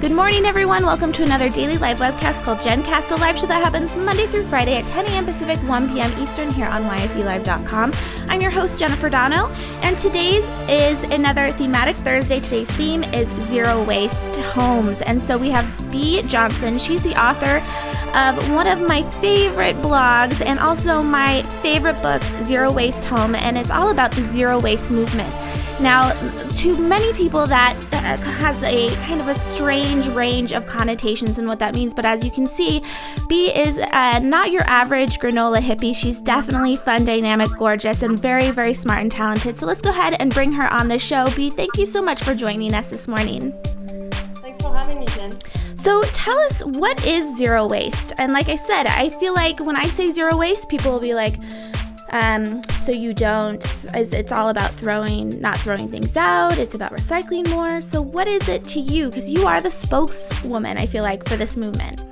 Good morning, everyone. Welcome to another daily live webcast called GenCast, a live show that happens Monday through Friday at 10 a.m. Pacific, 1 p.m. Eastern here on YFELive.com. I'm your host, Jennifer Dono, and today's is another thematic Thursday. Today's theme is zero waste homes. And so we have Bea Johnson. She's the author of one of my favorite blogs and also my favorite books, Zero Waste Home, and it's all about the zero waste movement. Now, to many people, that uh, has a kind of a strange range of connotations and what that means, but as you can see, Bea is uh, not your average granola hippie. She's definitely fun, dynamic, gorgeous, and very, very smart and talented. So let's go ahead and bring her on the show. Bea, thank you so much for joining us this morning. Thanks for having me, Jen. So tell us what is zero waste? And like I said, I feel like when I say zero waste, people will be like, um, so you don't, it's all about throwing, not throwing things out. It's about recycling more. So what is it to you? Because you are the spokeswoman, I feel like, for this movement.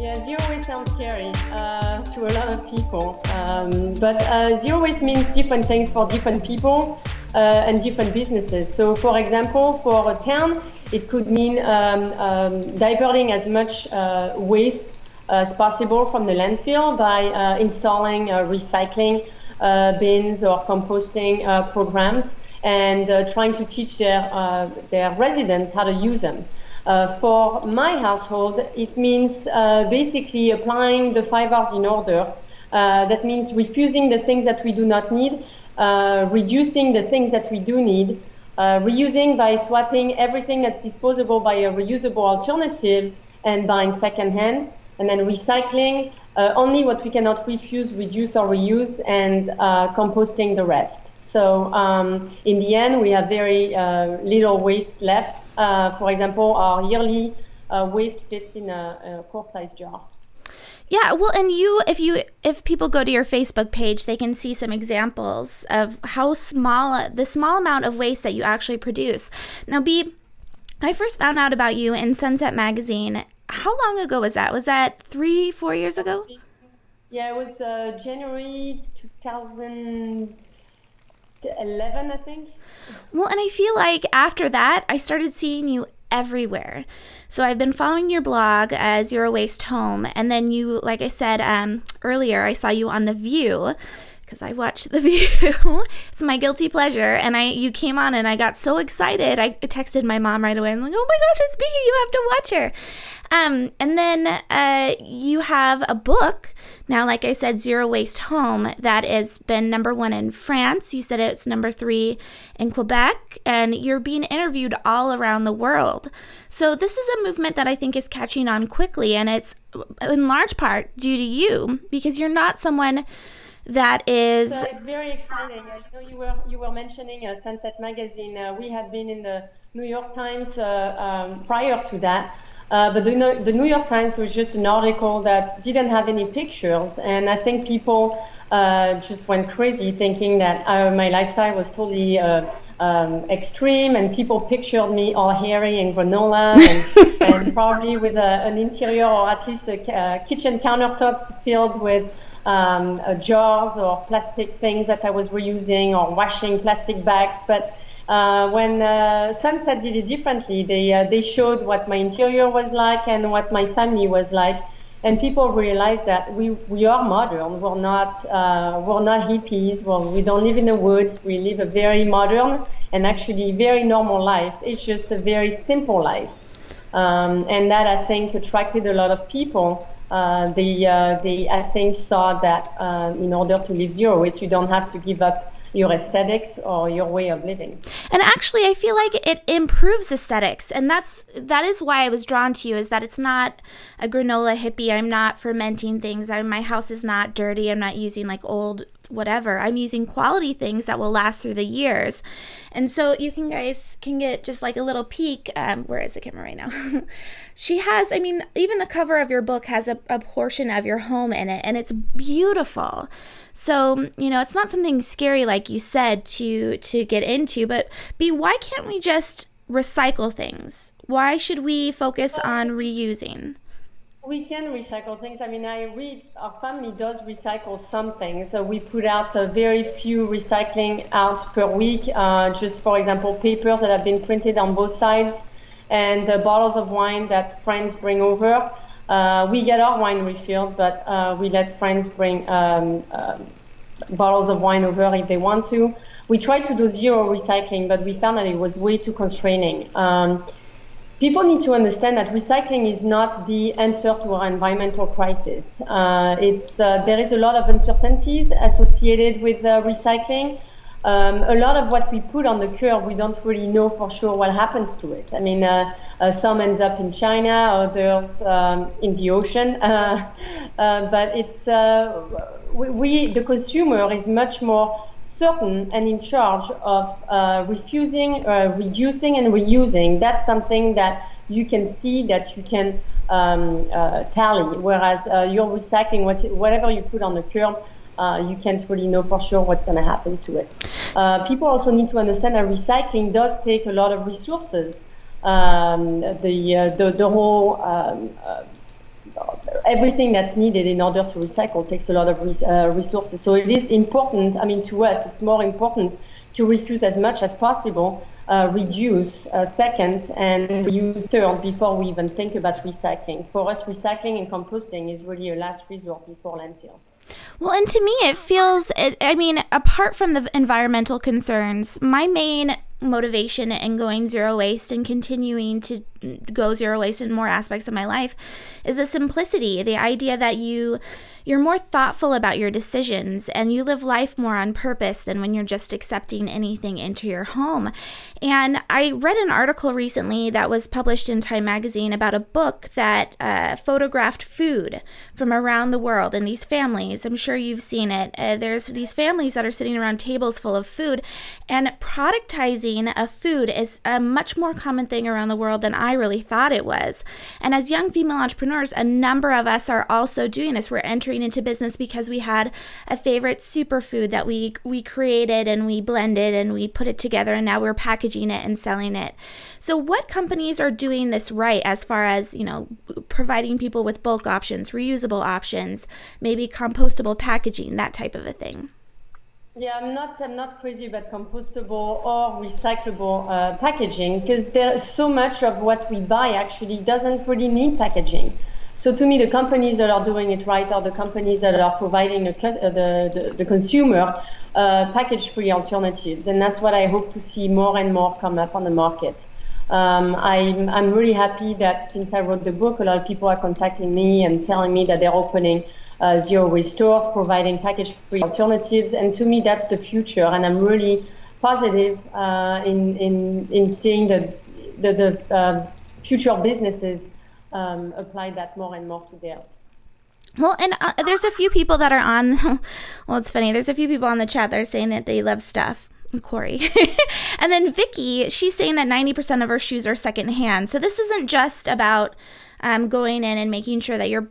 Yeah, zero waste sounds scary uh, to a lot of people. Um, but uh, zero waste means different things for different people uh, and different businesses. So, for example, for a town, it could mean um, um, diverting as much uh, waste as possible from the landfill by uh, installing uh, recycling uh, bins or composting programs and trying to teach their, their residents how to use them. Uh, for my household, it means uh, basically applying the five R's in order. Uh, that means refusing the things that we do not need, reducing the things that we do need, reusing by swapping everything that's disposable by a reusable alternative and buying secondhand, and then recycling uh, only what we cannot refuse, reduce, or reuse, and uh, composting the rest. So um, in the end, we have very uh, little waste left. Uh, for example, our yearly uh, waste fits in a, a quart-sized jar. Yeah, well, and you, if you, if people go to your Facebook page, they can see some examples of how small the small amount of waste that you actually produce. Now, Bea, I first found out about you in Sunset Magazine how long ago was that? Was that three, four years ago? Yeah, it was uh, January 2011, I think. Well, and I feel like after that, I started seeing you everywhere. So I've been following your blog as Zero Waste Home, and then you, like I said um, earlier, I saw you on The View because I watched The View. it's my guilty pleasure. And I you came on and I got so excited. I texted my mom right away. I'm like, oh my gosh, it's Bea. You have to watch her. Um, and then uh, you have a book now, like I said, Zero Waste Home that has been number one in France. You said it's number three in Quebec, and you're being interviewed all around the world. So this is a movement that I think is catching on quickly, and it's in large part due to you because you're not someone that is. So it's very exciting. Uh, you know, you were you were mentioning uh, Sunset Magazine. Uh, we have been in the New York Times uh, um, prior to that. Uh, but the, the, New York Times was just an article that didn't have any pictures, and I think people uh, just went crazy thinking that my lifestyle was totally um, extreme, and people pictured me all hairy and granola, and, and probably with a, an interior or at least a, kitchen countertops filled with um, uh, jars or plastic things that I was reusing or washing plastic bags. But uh, when uh, Sunset did it differently, they, uh, they showed what my interior was like and what my family was like. And people realized that we, we are modern. We're not, uh, we're not hippies. Well, we don't live in the woods. We live a very modern and actually very normal life. It's just a very simple life. Um, and that I think attracted a lot of people they, uh, they, I think, saw that uh, in order to live zero waste, you don't have to give up your aesthetics or your way of living. And actually, I feel like it improves aesthetics, and that's that is why I was drawn to you. Is that it's not a granola hippie. I'm not fermenting things. I, my house is not dirty. I'm not using like old whatever. I'm using quality things that will last through the years. And so you can guys can get just like a little peek. Um, where is the camera right now? she has, I mean, even the cover of your book has a, a portion of your home in it, and it's beautiful. So, you know, it's not something scary like you said to to get into, but Bea, why can't we just recycle things? Why should we focus on reusing? We can recycle things. I mean, I read our family does recycle something. So we put out a very few recycling out per week. Uh, just for example, papers that have been printed on both sides and the bottles of wine that friends bring over. Uh, we get our wine refilled, but uh, we let friends bring um, um, bottles of wine over if they want to. We tried to do zero recycling, but we found that it was way too constraining. Um, people need to understand that recycling is not the answer to our environmental crisis. Uh, it's, uh, there is a lot of uncertainties associated with uh, recycling. Um, a lot of what we put on the curb, we don't really know for sure what happens to it. I mean, uh, uh, some ends up in China, others um, in the ocean. Uh, but it's we, the consumer, is much more certain and in charge of uh, refusing, reducing, and reusing. That's something that you can see, that you can um, tally. Whereas you're recycling what, whatever you put on the curb uh, you can't really know for sure what's going to happen to it. Uh, people also need to understand that recycling does take a lot of resources. Um, the, uh, the, the whole um, uh, everything that's needed in order to recycle takes a lot of res- uh, resources. So it is important. I mean, to us, it's more important to refuse as much as possible, uh, reduce uh, second, and reuse third before we even think about recycling. For us, recycling and composting is really a last resort before landfill. Well, and to me, it feels, I mean, apart from the environmental concerns, my main motivation and going zero waste and continuing to go zero waste in more aspects of my life is the simplicity, the idea that you you're more thoughtful about your decisions and you live life more on purpose than when you're just accepting anything into your home. And I read an article recently that was published in Time magazine about a book that uh, photographed food from around the world and these families. I'm sure you've seen it. Uh, there's these families that are sitting around tables full of food, and productizing a food is a much more common thing around the world than I really thought it was. And as young female entrepreneurs, a number of us are also doing this. We're entering entering into business because we had a favorite superfood that we we created and we blended and we put it together and now we're packaging it and selling it. So what companies are doing this right as far as, you know, providing people with bulk options, reusable options, maybe compostable packaging, that type of a thing? Yeah, I'm not. I'm not crazy about compostable or recyclable uh, packaging because there's so much of what we buy actually doesn't really need packaging. So to me, the companies that are doing it right are the companies that are providing the, the, the, the consumer uh, package-free alternatives, and that's what I hope to see more and more come up on the market. Um, I'm, I'm really happy that since I wrote the book, a lot of people are contacting me and telling me that they're opening uh, zero waste stores, providing package-free alternatives, and to me, that's the future. And I'm really positive uh, in, in in seeing the the, the uh, future businesses um, apply that more and more to theirs. Well, and uh, there's a few people that are on. Well, it's funny. There's a few people on the chat that are saying that they love stuff. Corey. and then Vicky, she's saying that 90% of her shoes are secondhand. So this isn't just about um, going in and making sure that you're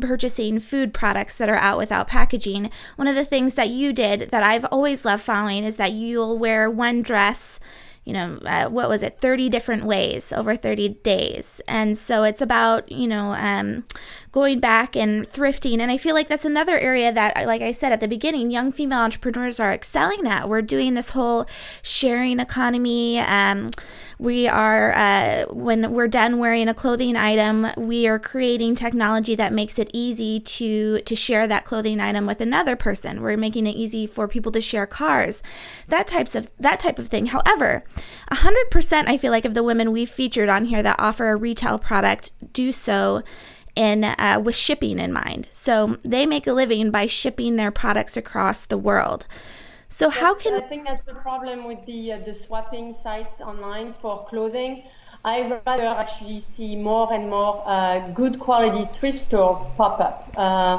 purchasing food products that are out without packaging. One of the things that you did that I've always loved following is that you'll wear one dress you know, uh, what was it, 30 different ways over 30 days. And so it's about, you know, um, going back and thrifting. And I feel like that's another area that, like I said at the beginning, young female entrepreneurs are excelling at. We're doing this whole sharing economy. Um, we are, uh, when we're done wearing a clothing item, we are creating technology that makes it easy to to share that clothing item with another person. We're making it easy for people to share cars, that types of that type of thing. However, hundred percent, I feel like of the women we've featured on here that offer a retail product do so in uh, with shipping in mind. So they make a living by shipping their products across the world. So how can I think that's the problem with the uh, the swapping sites online for clothing. I rather actually see more and more uh, good quality thrift stores pop up. Uh,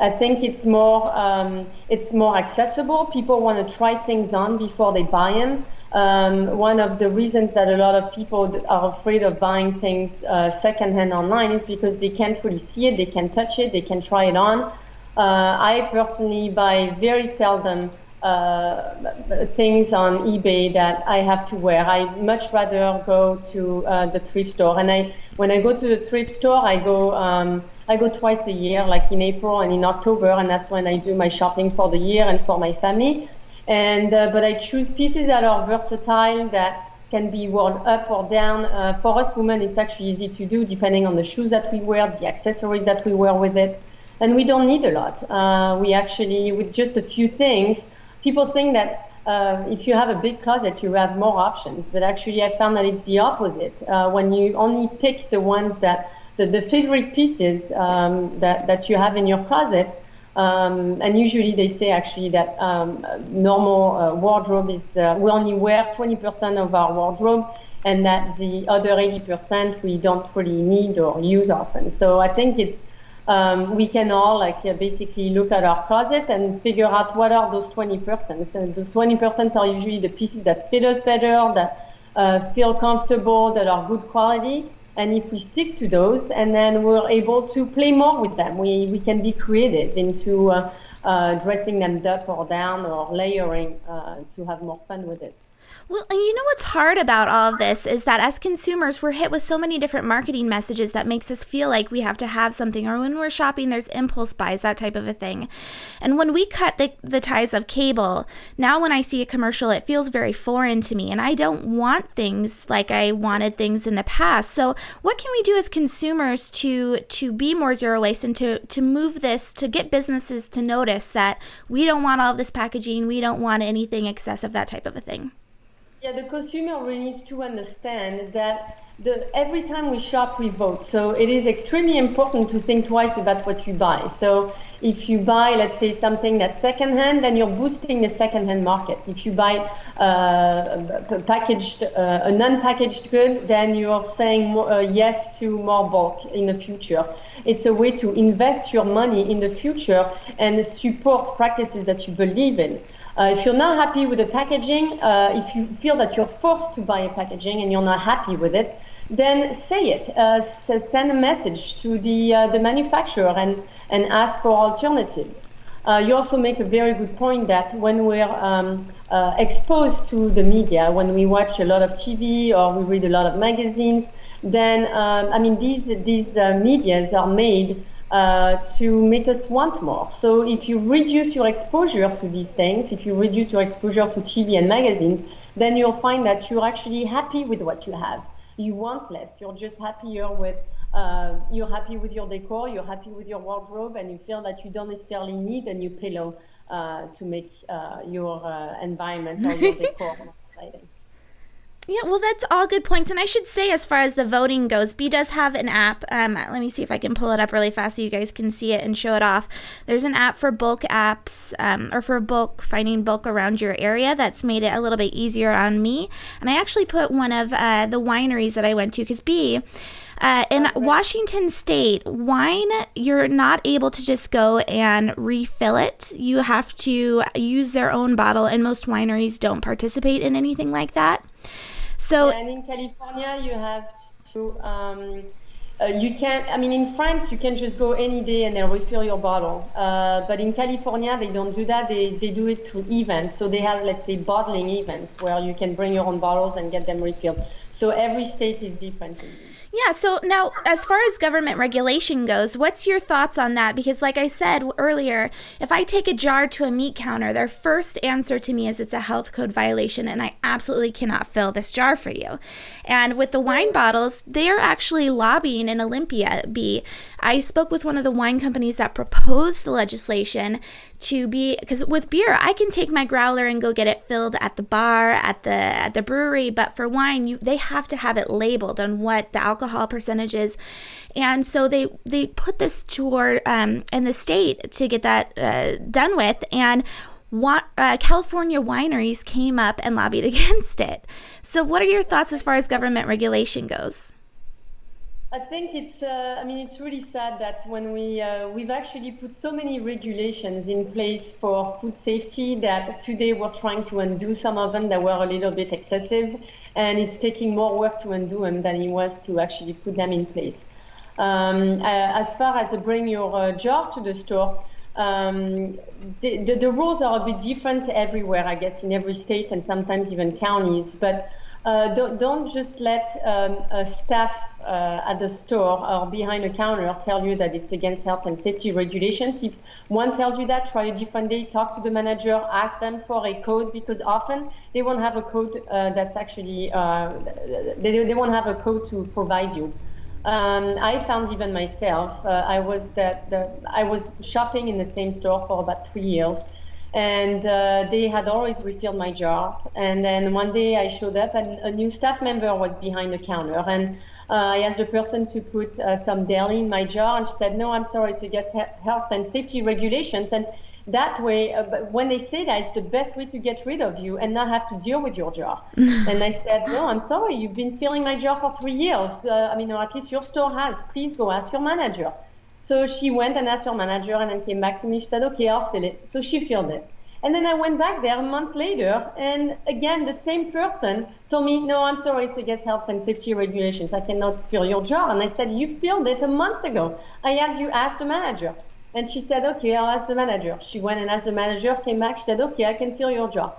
I think it's more um, it's more accessible. People want to try things on before they buy them. Um, one of the reasons that a lot of people are afraid of buying things uh, secondhand online is because they can't really see it, they can touch it, they can try it on. Uh, I personally buy very seldom uh, things on eBay that I have to wear. I much rather go to uh, the thrift store. And I, when I go to the thrift store, I go, um, I go twice a year, like in April and in October, and that's when I do my shopping for the year and for my family. And uh, but I choose pieces that are versatile, that can be worn up or down. Uh, for us women, it's actually easy to do depending on the shoes that we wear, the accessories that we wear with it. And we don't need a lot. Uh, we actually, with just a few things, people think that uh, if you have a big closet, you have more options. But actually, I found that it's the opposite. Uh, when you only pick the ones that, the, the favorite pieces um, that, that you have in your closet, um, and usually they say actually that um, normal uh, wardrobe is, uh, we only wear 20% of our wardrobe and that the other 80% we don't really need or use often. So I think it's, um, we can all like uh, basically look at our closet and figure out what are those 20%. And those 20% are usually the pieces that fit us better, that uh, feel comfortable, that are good quality. And if we stick to those, and then we're able to play more with them, we, we can be creative into uh, uh dressing them up or down or layering uh, to have more fun with it. Well, and you know what's hard about all of this is that as consumers, we're hit with so many different marketing messages that makes us feel like we have to have something, or when we're shopping, there's impulse buys, that type of a thing. And when we cut the, the ties of cable, now when I see a commercial, it feels very foreign to me, and I don't want things like I wanted things in the past. So, what can we do as consumers to to be more zero waste and to to move this to get businesses to notice that we don't want all of this packaging, we don't want anything excessive, that type of a thing? Yeah, the consumer really needs to understand that the, every time we shop, we vote. So it is extremely important to think twice about what you buy. So if you buy, let's say, something that's secondhand, then you're boosting the secondhand market. If you buy uh, a packaged, uh, non-packaged good, then you're saying more, uh, yes to more bulk in the future. It's a way to invest your money in the future and support practices that you believe in. Uh, if you're not happy with the packaging, uh, if you feel that you're forced to buy a packaging and you're not happy with it, then say it. Uh, send a message to the uh, the manufacturer and and ask for alternatives. Uh, you also make a very good point that when we're um, uh, exposed to the media, when we watch a lot of TV or we read a lot of magazines, then um, I mean these these medias are made uh, to make us want more. So if you reduce your exposure to these things, if you reduce your exposure to TV and magazines, then you'll find that you're actually happy with what you have. You want less. You're just happier with. Uh, you're happy with your decor. You're happy with your wardrobe, and you feel that you don't necessarily need a new pillow uh, to make uh, your uh, environment or your decor more exciting. Yeah, well, that's all good points. And I should say, as far as the voting goes, Bea does have an app. Um, let me see if I can pull it up really fast so you guys can see it and show it off. There's an app for bulk apps um, or for bulk, finding bulk around your area that's made it a little bit easier on me. And I actually put one of uh, the wineries that I went to because Bea, uh, in Washington State, wine, you're not able to just go and refill it. You have to use their own bottle, and most wineries don't participate in anything like that. So and in California, you have to. Um, uh, you can't. I mean, in France, you can just go any day and they'll refill your bottle. Uh, but in California, they don't do that. They they do it through events. So they have, let's say, bottling events where you can bring your own bottles and get them refilled. So every state is different. Yeah, so now as far as government regulation goes, what's your thoughts on that? Because, like I said earlier, if I take a jar to a meat counter, their first answer to me is it's a health code violation and I absolutely cannot fill this jar for you. And with the wine bottles, they're actually lobbying in Olympia Bea. I spoke with one of the wine companies that proposed the legislation to be because with beer I can take my growler and go get it filled at the bar at the at the brewery but for wine you they have to have it labeled on what the alcohol percentage is and so they they put this toward um, in the state to get that uh, done with and what, uh, California wineries came up and lobbied against it. So, what are your thoughts as far as government regulation goes? I think it's. Uh, I mean, it's really sad that when we uh, we've actually put so many regulations in place for food safety that today we're trying to undo some of them that were a little bit excessive, and it's taking more work to undo them than it was to actually put them in place. Um, uh, as far as bring your uh, jar to the store, um, the, the, the rules are a bit different everywhere, I guess, in every state and sometimes even counties, but. Uh, don't, don't just let um, a staff uh, at the store or behind a counter tell you that it's against health and safety regulations. If one tells you that, try a different day, talk to the manager, ask them for a code because often they won't have a code uh, that's actually, uh, they, they won't have a code to provide you. Um, I found even myself, uh, I was that the, I was shopping in the same store for about three years and uh, they had always refilled my jars. And then one day I showed up, and a new staff member was behind the counter, and uh, I asked the person to put uh, some deli in my jar, and she said, "No, I'm sorry, it's against health and safety regulations." And that way, uh, when they say that, it's the best way to get rid of you and not have to deal with your jar. and I said, No, I'm sorry, you've been filling my jar for three years. Uh, I mean, or at least your store has. Please go ask your manager. So she went and asked her manager and then came back to me. She said, okay, I'll fill it. So she filled it. And then I went back there a month later, and again, the same person told me, No, I'm sorry, it's against health and safety regulations. I cannot fill your jar. And I said, You filled it a month ago. I had you ask the manager. And she said, Okay, I'll ask the manager. She went and asked the manager, came back, she said, Okay, I can fill your jar.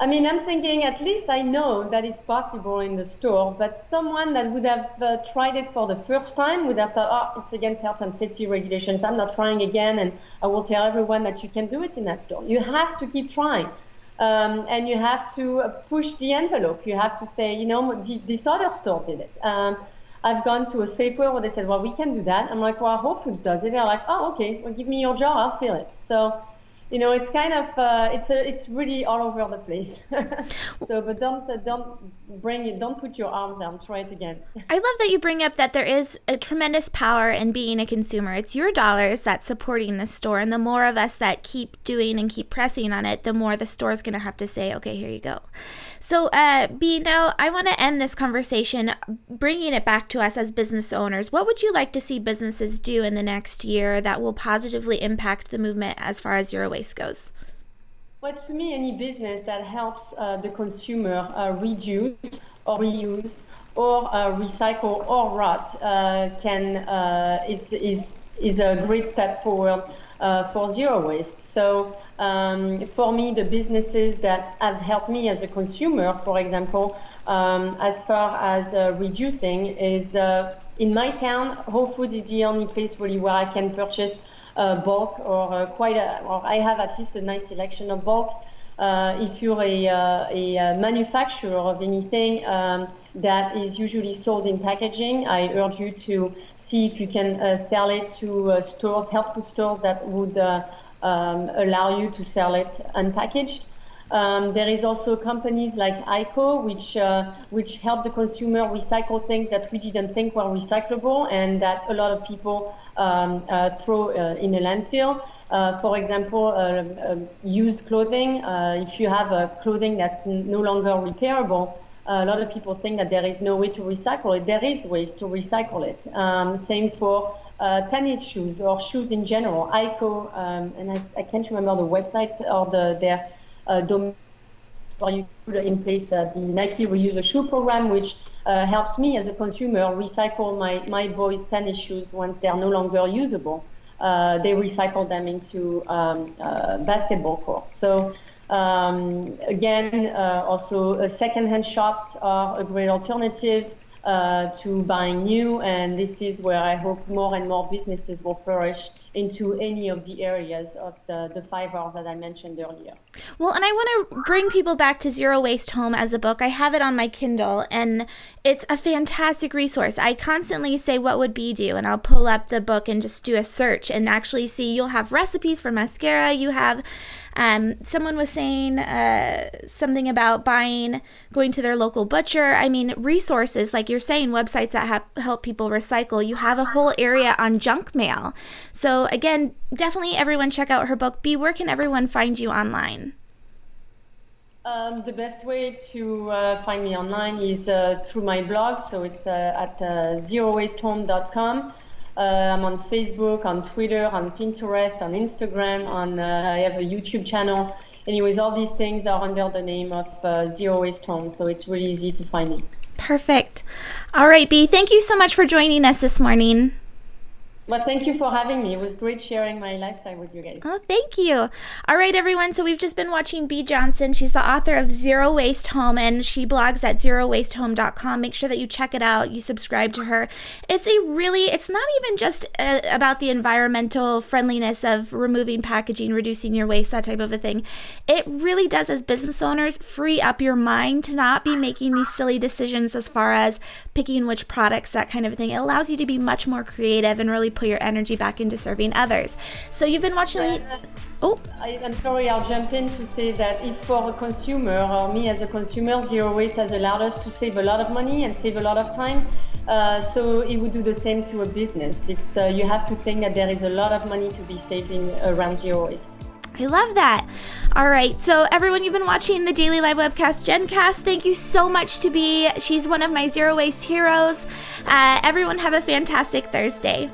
I mean, I'm thinking at least I know that it's possible in the store, but someone that would have uh, tried it for the first time would have thought, oh, it's against health and safety regulations. I'm not trying again, and I will tell everyone that you can do it in that store. You have to keep trying. Um, and you have to push the envelope. You have to say, you know, this other store did it. Um, I've gone to a Safeway where they said, well, we can do that. I'm like, well, Whole Foods does it. They're like, oh, okay, well, give me your jar, I'll fill it. So you know, it's kind of uh, it's a, it's really all over the place. so, but don't uh, don't bring it. Don't put your arms out. Try it again. I love that you bring up that there is a tremendous power in being a consumer. It's your dollars that's supporting the store, and the more of us that keep doing and keep pressing on it, the more the store is going to have to say, "Okay, here you go." So, uh, now I want to end this conversation bringing it back to us as business owners. What would you like to see businesses do in the next year that will positively impact the movement as far as zero waste goes? Well, to me, any business that helps uh, the consumer uh, reduce or reuse or uh, recycle or rot uh, can uh, is is is a great step forward for zero waste. So um, for me, the businesses that have helped me as a consumer, for example, um, as far as uh, reducing, is uh, in my town, Whole Foods is the only place really where I can purchase uh, bulk or uh, quite a, or I have at least a nice selection of bulk. Uh, if you're a, a, manufacturer of anything um, that is usually sold in packaging, I urge you to see if you can sell it to stores, health food stores that would um, allow you to sell it unpackaged. Um, there is also companies like ICO, which uh, which help the consumer recycle things that we didn't think were recyclable and that a lot of people um, uh, throw uh, in a landfill. Uh, for example, uh, uh, used clothing. if you have a clothing that's no longer repairable, a lot of people think that there is no way to recycle it. There is ways to recycle it. Um, same for uh, tennis shoes or shoes in general. ICO, um, and I, I, can't remember the website or the, their uh, domain where you put in place uh, the Nike Reuse a Shoe program, which uh, helps me as a consumer recycle my, my boys' tennis shoes once they are no longer usable. Uh, they recycle them into um, uh, basketball courts. So um, again, uh, also second-hand shops are a great alternative uh, to buying new. And this is where I hope more and more businesses will flourish into any of the areas of the, the five R's that I mentioned earlier. Well, and I want to bring people back to Zero Waste Home as a book. I have it on my Kindle, and it's a fantastic resource. I constantly say, What would Bea do? And I'll pull up the book and just do a search and actually see you'll have recipes for mascara, you have um, someone was saying uh, something about buying, going to their local butcher. I mean, resources, like you're saying, websites that have, help people recycle. You have a whole area on junk mail. So, again, definitely everyone check out her book. Bea, where can everyone find you online? Um, the best way to uh, find me online is uh, through my blog. So it's uh, at uh, zerowastehome.com. Uh, I'm on Facebook, on Twitter, on Pinterest, on Instagram, on uh, I have a YouTube channel. Anyways, all these things are under the name of uh, Zero Waste Home, so it's really easy to find me. Perfect. All right, Bea, thank you so much for joining us this morning. Well, thank you for having me. It was great sharing my lifestyle with you guys. Oh, thank you. All right, everyone. So we've just been watching Bea Johnson. She's the author of Zero Waste Home, and she blogs at zerowastehome.com. Make sure that you check it out. You subscribe to her. It's a really, it's not even just uh, about the environmental friendliness of removing packaging, reducing your waste, that type of a thing. It really does, as business owners, free up your mind to not be making these silly decisions as far as picking which products, that kind of thing. It allows you to be much more creative and really put your energy back into serving others. So you've been watching. Yeah. Oh, I, am sorry, I'll jump in to say that if for a consumer or me as a consumer, zero waste has allowed us to save a lot of money and save a lot of time. Uh, so it would do the same to a business. It's uh, you have to think that there is a lot of money to be saving around zero waste. I love that. All right, so everyone, you've been watching the Daily Live Webcast GenCast. Thank you so much to Bea. She's one of my zero waste heroes. Uh, everyone, have a fantastic Thursday.